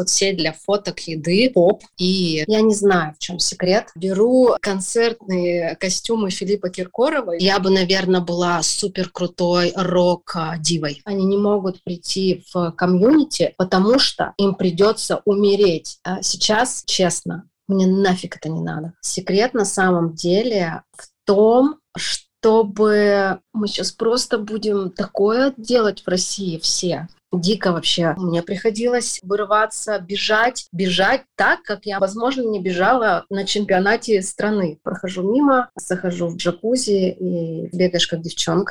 соцсеть для фоток еды, поп. И я не знаю, в чем секрет. Беру концертные костюмы Филиппа Киркорова. Я бы, наверное, была супер крутой рок-дивой. Они не могут прийти в комьюнити, потому что им придется умереть. А сейчас, честно, мне нафиг это не надо. Секрет на самом деле в том, чтобы мы сейчас просто будем такое делать в России все. Дико вообще. Мне приходилось вырываться, бежать, бежать так, как я, возможно, не бежала на чемпионате страны. Прохожу мимо, захожу в джакузи и бегаешь как девчонка.